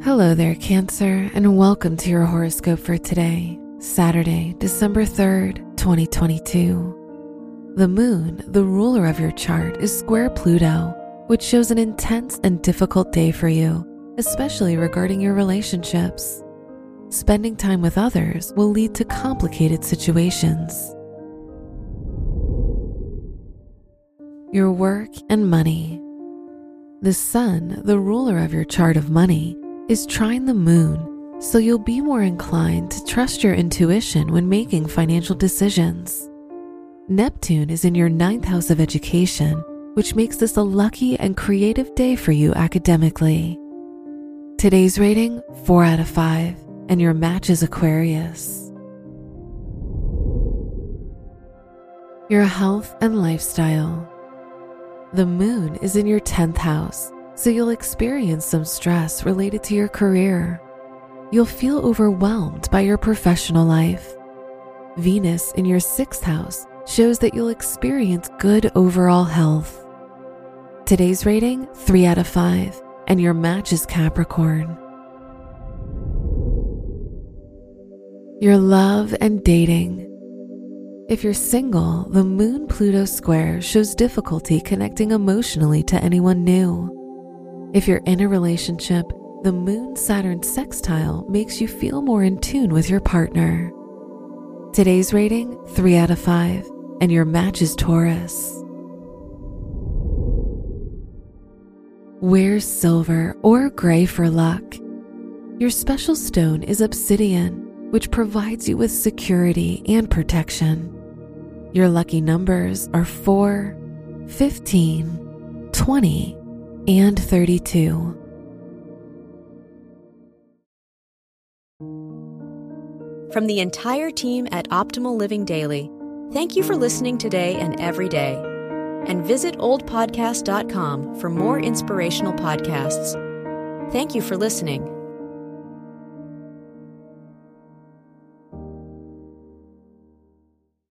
Hello there, Cancer, and welcome to your horoscope for today, Saturday, December 3rd, 2022. The moon, the ruler of your chart, is square Pluto, which shows an intense and difficult day for you, especially regarding your relationships. Spending time with others will lead to complicated situations. Your work and money. The sun, the ruler of your chart of money, is trine the moon, so you'll be more inclined to trust your intuition when making financial decisions. Neptune is in your ninth house of education, which makes this a lucky and creative day for you academically. Today's rating 4 out of 5, and your match is Aquarius. Your health and lifestyle. The moon is in your 10th house so you'll experience some stress related to your career. You'll feel overwhelmed by your professional life. Venus in your sixth house shows that you'll experience good overall health. Today's rating 3 out of 5, and your match is Capricorn. Your love and dating. If you're single, the Moon Pluto square shows difficulty connecting emotionally to anyone new. If you're in a relationship, the Moon Saturn sextile makes you feel more in tune with your partner. Today's rating 3 out of 5, and your match is Taurus. Wear silver or gray for luck. Your special stone is obsidian, which provides you with security and protection. Your lucky numbers are 4, 15, 20, and 32. From the entire team at Optimal Living Daily, thank you for listening today and every day. And visit oldpodcast.com for more inspirational podcasts. Thank you for listening.